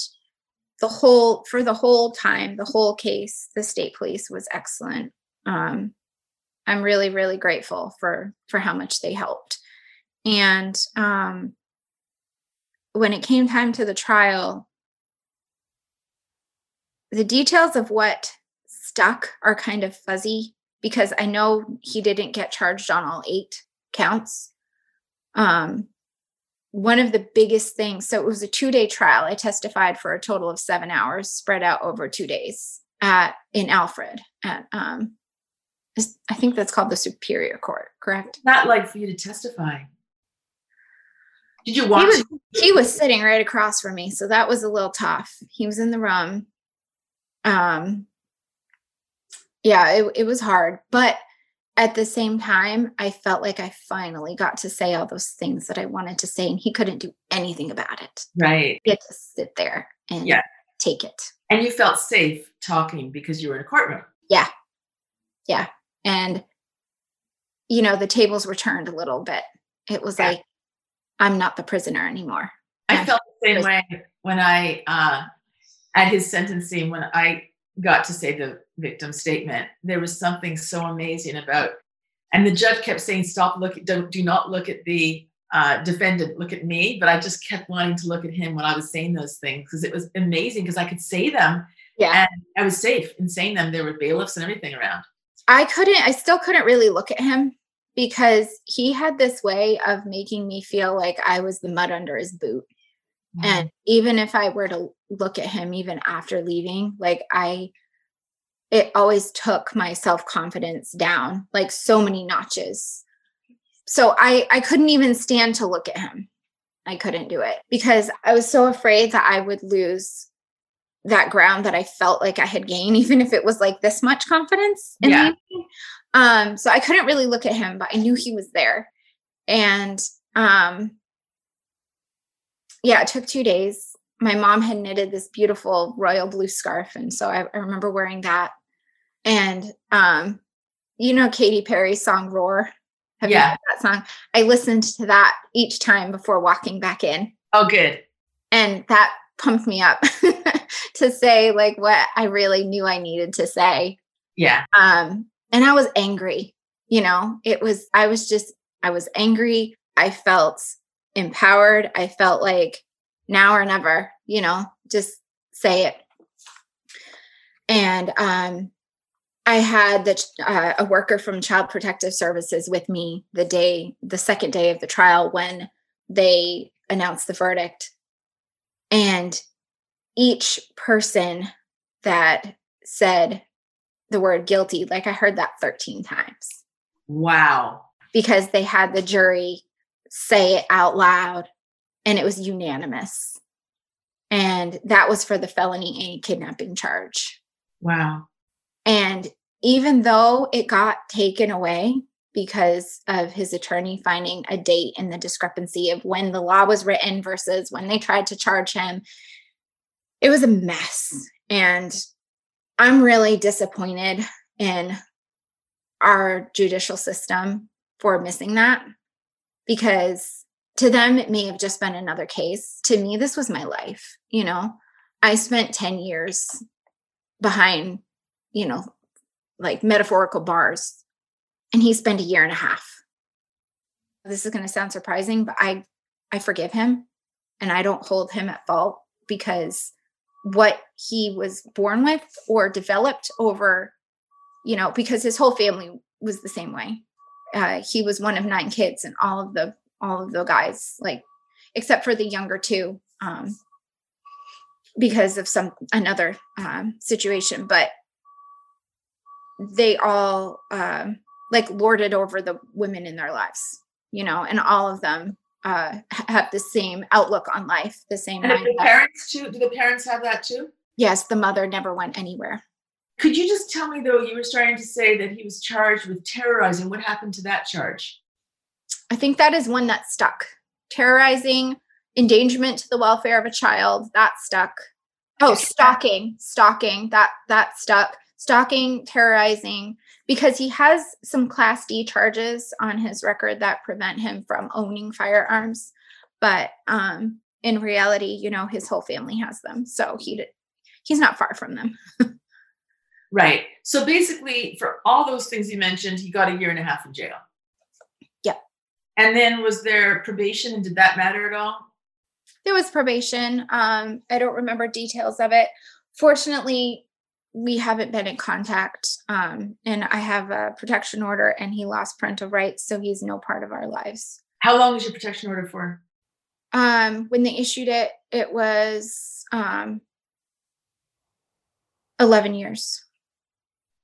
the whole for the whole time, the whole case, the state police was excellent. Um, I'm really, really grateful for for how much they helped. And um, when it came time to the trial, the details of what stuck are kind of fuzzy because I know he didn't get charged on all eight counts. Um, one of the biggest things so it was a two day trial i testified for a total of seven hours spread out over two days at in alfred at um i think that's called the superior court correct Not like for you to testify. Did you he watch? was, he was sitting right across from me so that was a little tough he was in the room um yeah it, it was hard but at the same time i felt like i finally got to say all those things that i wanted to say and he couldn't do anything about it Right. he had to sit there and Yeah. take it And you felt safe talking because you were in a courtroom. Yeah. Yeah. And you know the tables were turned a little bit it was Yeah. like i'm not the prisoner anymore I felt the same way when I, uh, at his sentencing, when I got to say the victim statement, there was something so amazing about, and the judge kept saying, "Stop, look, don't, do not look at the uh, defendant, look at me." But I just kept wanting to look at him when I was saying those things because it was amazing because I could say them yeah and I was safe in saying them. There were bailiffs and everything around. I couldn't, I still couldn't really look at him because he had this way of making me feel like I was the mud under his boot. Mm-hmm. And even if I were to look at him, even after leaving, like I, it always took my self confidence down like so many notches. So I, I couldn't even stand to look at him. I couldn't do it because I was so afraid that I would lose that ground that I felt like I had gained, even if it was like this much confidence in Yeah. leaving. Um, so I couldn't really look at him, but I knew he was there. And um yeah, it took two days. My mom had knitted this beautiful royal blue scarf. And so I, I remember wearing that. And um, you know Katy Perry's song Roar. Have you Yeah. heard that song? I listened to that each time before walking back in Oh, good. and that pumped me up to say like what I really knew I needed to say. Yeah. Um, and I was angry, you know, it was, I was just, I was angry. I felt empowered. I felt like now or never, you know, just say it. And um, I had the, uh, a worker from Child Protective Services with me the day, the second day of the trial when they announced the verdict. And each person that said the word guilty, like I heard that 13 times Wow. because they had the jury say it out loud and it was unanimous. And that was for the felony A kidnapping charge. Wow. And even though it got taken away because of his attorney finding a date in the discrepancy of when the law was written versus when they tried to charge him, it was a mess. And I'm really disappointed in our judicial system for missing that because to them, it may have just been another case. To me, this was my life. You know, I spent 10 years behind, you know, like metaphorical bars, and he spent a year and a half. This is going to sound surprising, but I I forgive him and I don't hold him at fault because what he was born with or developed over, you know, because his whole family was the same way. Uh, he was one of nine kids, and all of the all of the guys, like except for the younger two, um, because of some another um, situation, but they all um, like lorded over the women in their lives, you know, and all of them uh, have the same outlook on life, the same And the parents too, do the parents have that too? Yes, the mother never went anywhere. Could you just tell me though, you were starting to say that he was charged with terrorizing. What happened to that charge? I think that is one that stuck. Terrorizing, endangerment to the welfare of a child, that stuck. Oh, stalking, stalking, that that stuck. Stalking, terrorizing, because he has some class D charges on his record that prevent him from owning firearms. But um in reality, you know, his whole family has them. So he he's not far from them. Right. So basically, for all those things you mentioned, he got a year and a half in jail. Yep. And then was there probation and did that matter at all? there was probation. Um, I don't remember details of it. Fortunately, we haven't been in contact. Um, and I have a protection order and he lost parental rights, so he's no part of our lives. How long is your protection order for? Um, when they issued it, it was um 11 years.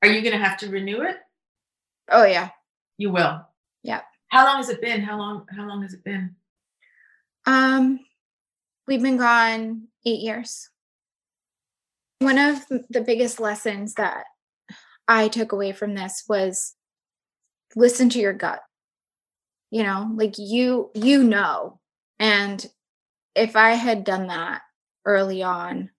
Are you going to have to renew it? Oh yeah. You will. Yeah. How long has it been? How long? How long has it been? Um, we've been gone eight years. One of the biggest lessons that I took away from this was listen to your gut. You know, like you you know. And if I had done that early on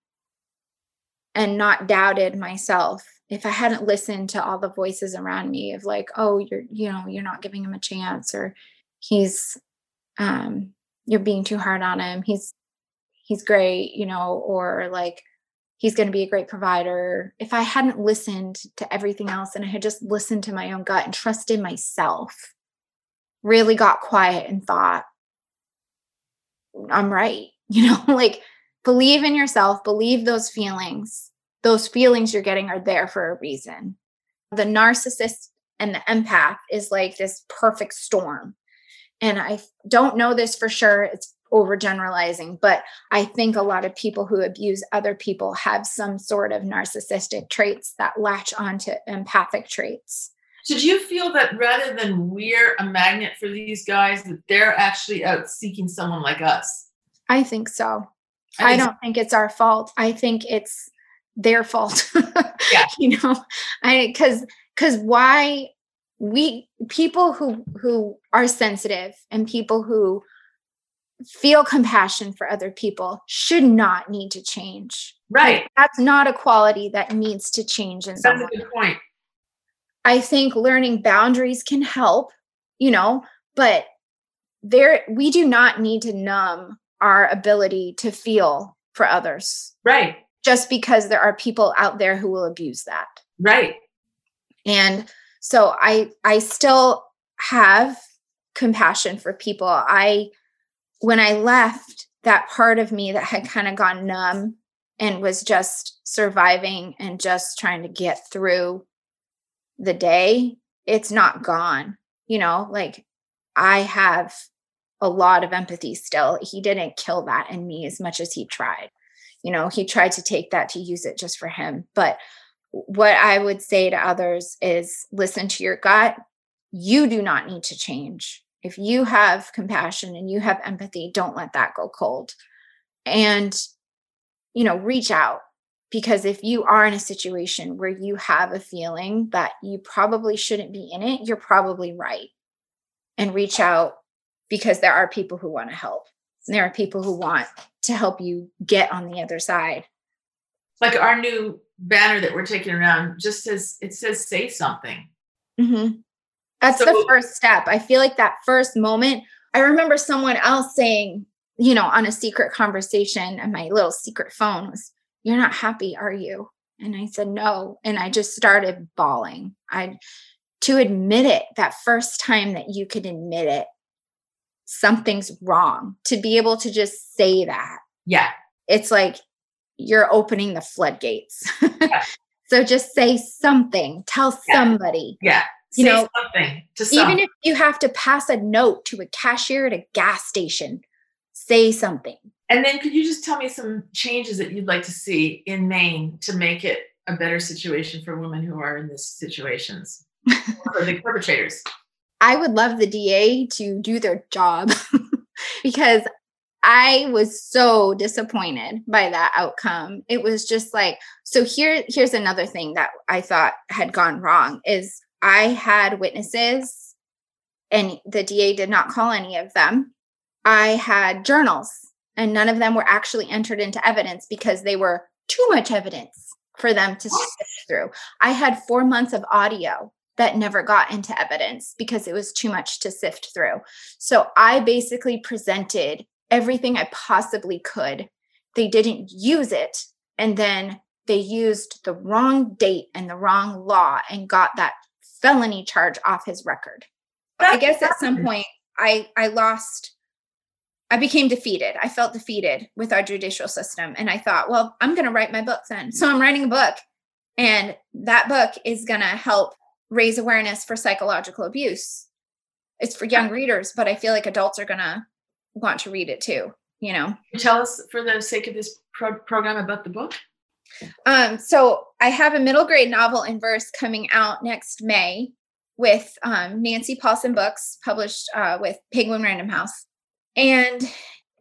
and not doubted myself, if I hadn't listened to all the voices around me of like, oh, you're you know, you're not giving him a chance or he's um you're being too hard on him. He's he's great, you know, or like he's going to be a great provider. If I hadn't listened to everything else and I had just listened to my own gut and trusted myself, really got quiet and thought, I'm right. You know, like believe in yourself, believe those feelings. Those feelings you're getting are there for a reason. The narcissist and the empath is like this perfect storm. And I don't know this for sure. It's overgeneralizing, but I think a lot of people who abuse other people have some sort of narcissistic traits that latch onto empathic traits. So do you feel that rather than we're a magnet for these guys, that they're actually out seeking someone like us? I think so. I, think- don't think it's our fault. I think it's their fault. Yeah. you know, I because because why we people who who are sensitive and people who feel compassion for other people should not need to change. Right. That's not a quality that needs to change in That's someone. a good point. I think learning boundaries can help, you know, but there we do not need to numb our ability to feel for others Right. just because there are people out there who will abuse that. Right. And so I I still have compassion for people. I when I left that part of me that had kind of gone numb and was just surviving and just trying to get through the day, it's not gone. You know, like I have a lot of empathy still. He didn't kill that in me as much as he tried. You know, he tried to take that to use it just for him. But what I would say to others is listen to your gut. You do not need to change. If you have compassion and you have empathy, don't let that go cold. And, you know, reach out because if you are in a situation where you have a feeling that you probably shouldn't be in it, you're probably right. And reach out because there are people who want to help. And there are people who want to help you get on the other side. Like our new banner that we're taking around just says it says say something. Mm-hmm. That's the first step. I feel like that first moment. I remember someone else saying, you know, on a secret conversation, and my little secret phone was, "You're not happy, are you?" And I said, "No," and I just started bawling. I to admit it that first time that you could admit it, something's wrong. To be able to just say that, Yeah. it's like you're opening the floodgates. so just say something. Tell Yeah. somebody Yeah. You say know, something to someone. even if you have to pass a note to a cashier at a gas station, say something. and then could you just tell me some changes that you'd like to see in Maine to make it a better situation for women who are in these situations? for the perpetrators. I would love the DA to do their job because I was so disappointed by that outcome. It was just like so here here's another thing that I thought had gone wrong is I had witnesses and the DA did not call any of them. I had journals and none of them were actually entered into evidence because they were too much evidence for them to sift through. I had 4 months of audio that never got into evidence because it was too much to sift through. So I basically presented everything I possibly could. They didn't use it. And then they used the wrong date and the wrong law and got that felony charge off his record. I guess at some point I I lost I became defeated. I felt defeated with our judicial system and I thought, well, I'm going to write my book then. So I'm writing a book and that book is going to help raise awareness for psychological abuse. It's for young readers, but I feel like adults are going to want to read it too. you know. Tell us, for the sake of this pro- program, about the book. Um, so I have a middle grade novel in verse coming out next May with um, Nancy Paulsen Books, published uh, with Penguin Random House. And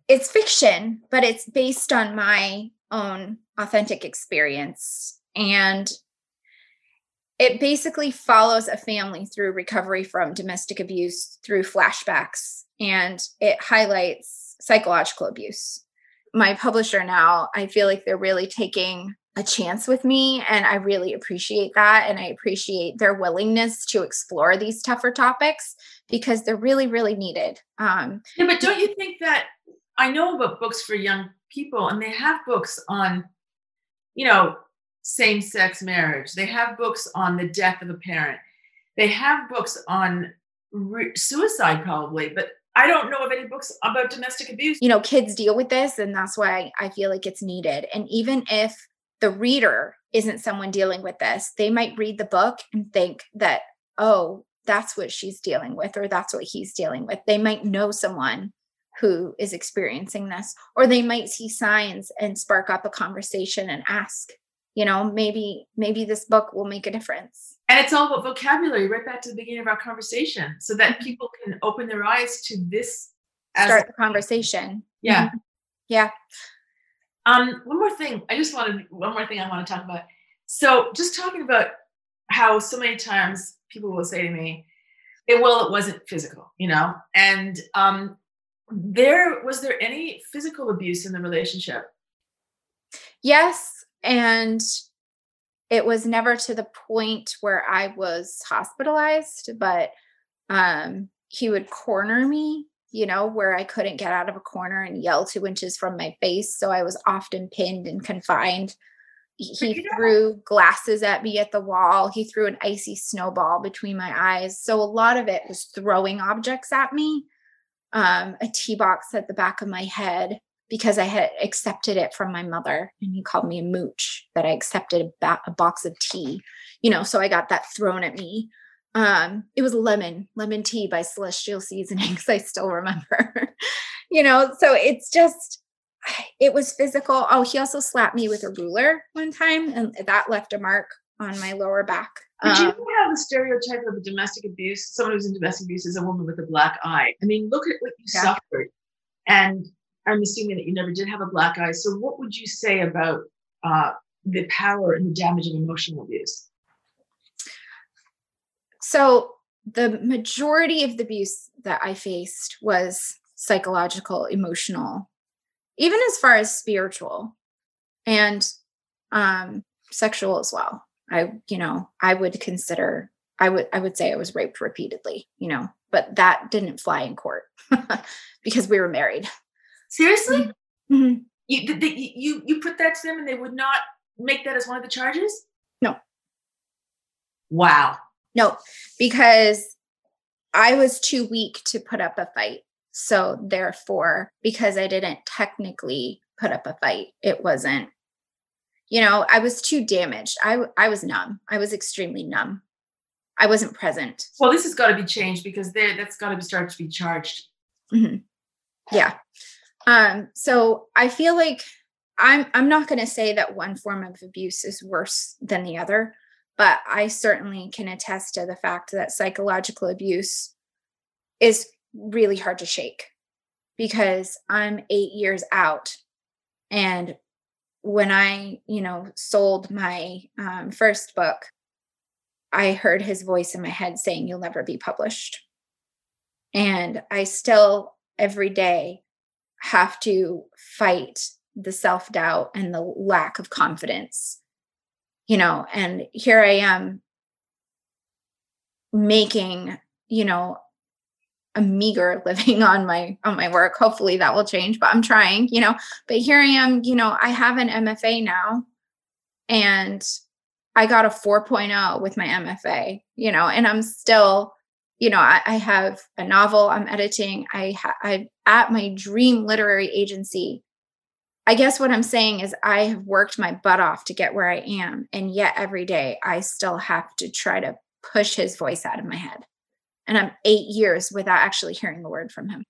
it's fiction, but it's based on my own authentic experience. And it basically follows a family through recovery from domestic abuse through flashbacks and it highlights psychological abuse. My publisher now, I feel like they're really taking a chance with me and I really appreciate that and I appreciate their willingness to explore these tougher topics because they're really really needed. Um Yeah, but don't you think that I know about books for young people and they have books on, you know, same sex marriage. They have books on the death of a parent. They have books on re- suicide, probably, but I don't know of any books about domestic abuse. you know kids deal with this and that's why I feel like it's needed and even if the reader isn't someone dealing with this they might read the book and think that oh that's what she's dealing with or that's what he's dealing with. They might know someone who is experiencing this or they might see signs and spark up a conversation and ask you know maybe maybe this book will make a difference. And it's all about vocabulary, right back to the beginning of our conversation, so that mm-hmm. people can open their eyes to this. as- start the conversation. Yeah. Mm-hmm. yeah Um, one more thing. I just wanted one more thing I want to talk about. So just talking about how so many times people will say to me, "Eh, well, it wasn't physical, you know, and um, there was there any physical abuse in the relationship? Yes. And it was never to the point where I was hospitalized, but um, he would corner me, you know, where I couldn't get out of a corner and yell two inches from my face. So I was often pinned and confined. He threw glasses at me at the wall. He threw an icy snowball between my eyes. So a lot of it was throwing objects at me. Um, a tea box at the back of my head because I had accepted it from my mother and he called me a mooch that I accepted a, ba- a box of tea, you know, so I got that thrown at me. Um, it was lemon, lemon tea by Celestial Seasonings. I still remember, you know, so it's just, it was physical. Oh, he also slapped me with a ruler one time and that left a mark on my lower back. But you Um, know how the stereotype of a domestic abuse, someone who's in domestic abuse is a woman with a black eye. I mean, look at what you Yeah. suffered. And I'm assuming that you never did have a black eye. So what would you say about uh, the power and the damage of emotional abuse? So the majority of the abuse that I faced was psychological, emotional, even as far as spiritual and um sexual as well. I, you know, I would consider I would I would say I was raped repeatedly, you know, but that didn't fly in court because we were married. Seriously? Mhm. You, did they, you you put that to them and they would not make that as one of the charges? No. Wow. No, because I was too weak to put up a fight. So therefore, because I didn't technically put up a fight, it wasn't, you know, I was too damaged. I I was numb. I was extremely numb. I wasn't present. Well, this has got to be changed because there that's got to be started to be charged. Mhm. Yeah. Um, so I feel like I'm I'm not going to say that one form of abuse is worse than the other, but I certainly can attest to the fact that psychological abuse is really hard to shake because I'm 8 years out and when I, you know, sold my um, first book, I heard his voice in my head saying, You'll never be published. And I still, every day, have to fight the self doubt and the lack of confidence, you know. And here I am making, you know, a meager living on my on my work hopefully that will change but i'm trying you know but here i am you know i have an mfa now and i got a 4.0 with my mfa you know and i'm still you know i, I have a novel i'm editing i ha- i at my dream literary agency i guess what i'm saying is i have worked my butt off to get where i am and yet every day i still have to try to push his voice out of my head. And i'm eight years without actually hearing a word from him.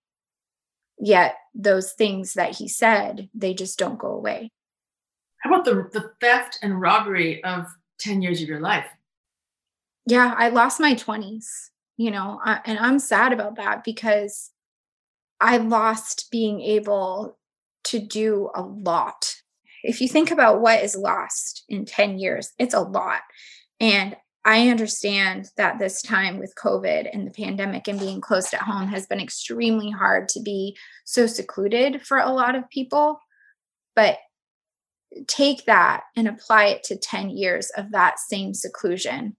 Yet those things that he said they just don't go away. How about the the theft and robbery of 10 years of your life? yeah i lost my 20s you know uh, and i'm sad about that because i lost being able to do a lot. If you think about what is lost in 10 years it's a lot. And i understand that this time with covid and the pandemic and being closed at home has been extremely hard to be so secluded for a lot of people. But take that and apply it to 10 years of that same seclusion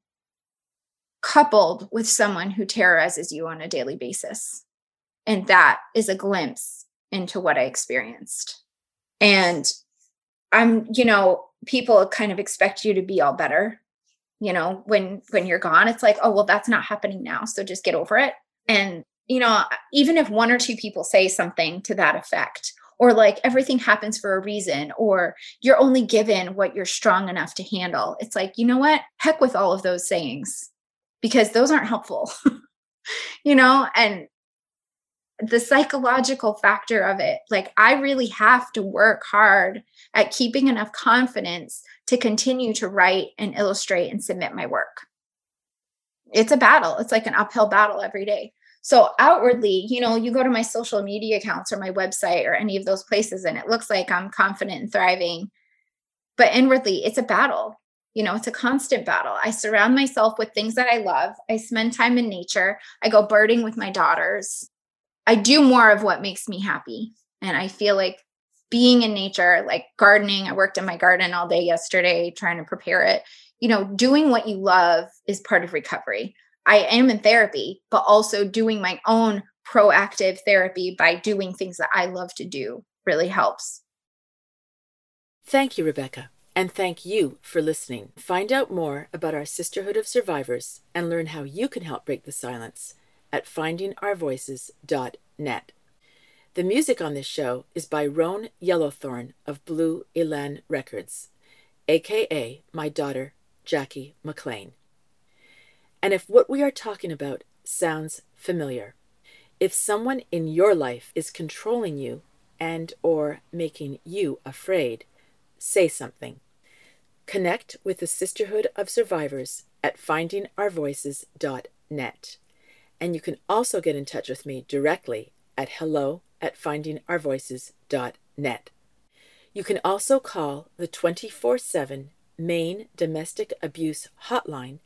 coupled with someone who terrorizes you on a daily basis. And that is a glimpse into what I experienced. And I'm, you know, people kind of expect you to be all better. You know, when when you're gone, it's like, oh, well, that's not happening now. So just get over it. And, you know, even if one or two people say something to that effect, or like everything happens for a reason, or you're only given what you're strong enough to handle, it's like, you know what? Heck with all of those sayings because those aren't helpful, you know? And the psychological factor of it, like I really have to work hard at keeping enough confidence to continue to write and illustrate and submit my work. It's a battle, it's like an uphill battle every day. So outwardly, you know, you go to my social media accounts or my website or any of those places, and it looks like I'm confident and thriving. But inwardly, it's a battle you know, it's a constant battle. I surround myself with things that I love. I spend time in nature. I go birding with my daughters. I do more of what makes me happy. And I feel like being in nature, like gardening, I worked in my garden all day yesterday trying to prepare it. You know, doing what you love is part of recovery. I am in therapy, but also doing my own proactive therapy by doing things that I love to do really helps. Thank you, Rebekah. And thank you for listening. Find out more about our Sisterhood of Survivors and learn how you can help break the silence at findingourvoices.net. The music on this show is by Roan Yellowthorn of Blue Elan Records, aka my daughter, Jackie McLean. And if what we are talking about sounds familiar, if someone in your life is controlling you and or making you afraid, say something. Connect with the Sisterhood of Survivors at findingourvoices.net. And you can also get in touch with me directly at hello at findingourvoices.net. You can also call the 24 7 Maine Domestic Abuse Hotline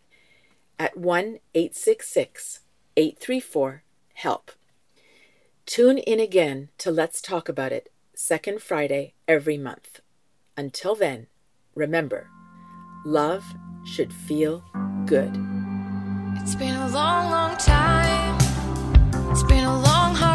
at 1 866 834 HELP. Tune in again to Let's Talk About It, second Friday every month. Until then, remember love should feel good. It's been a long, long time. It's been a long, hard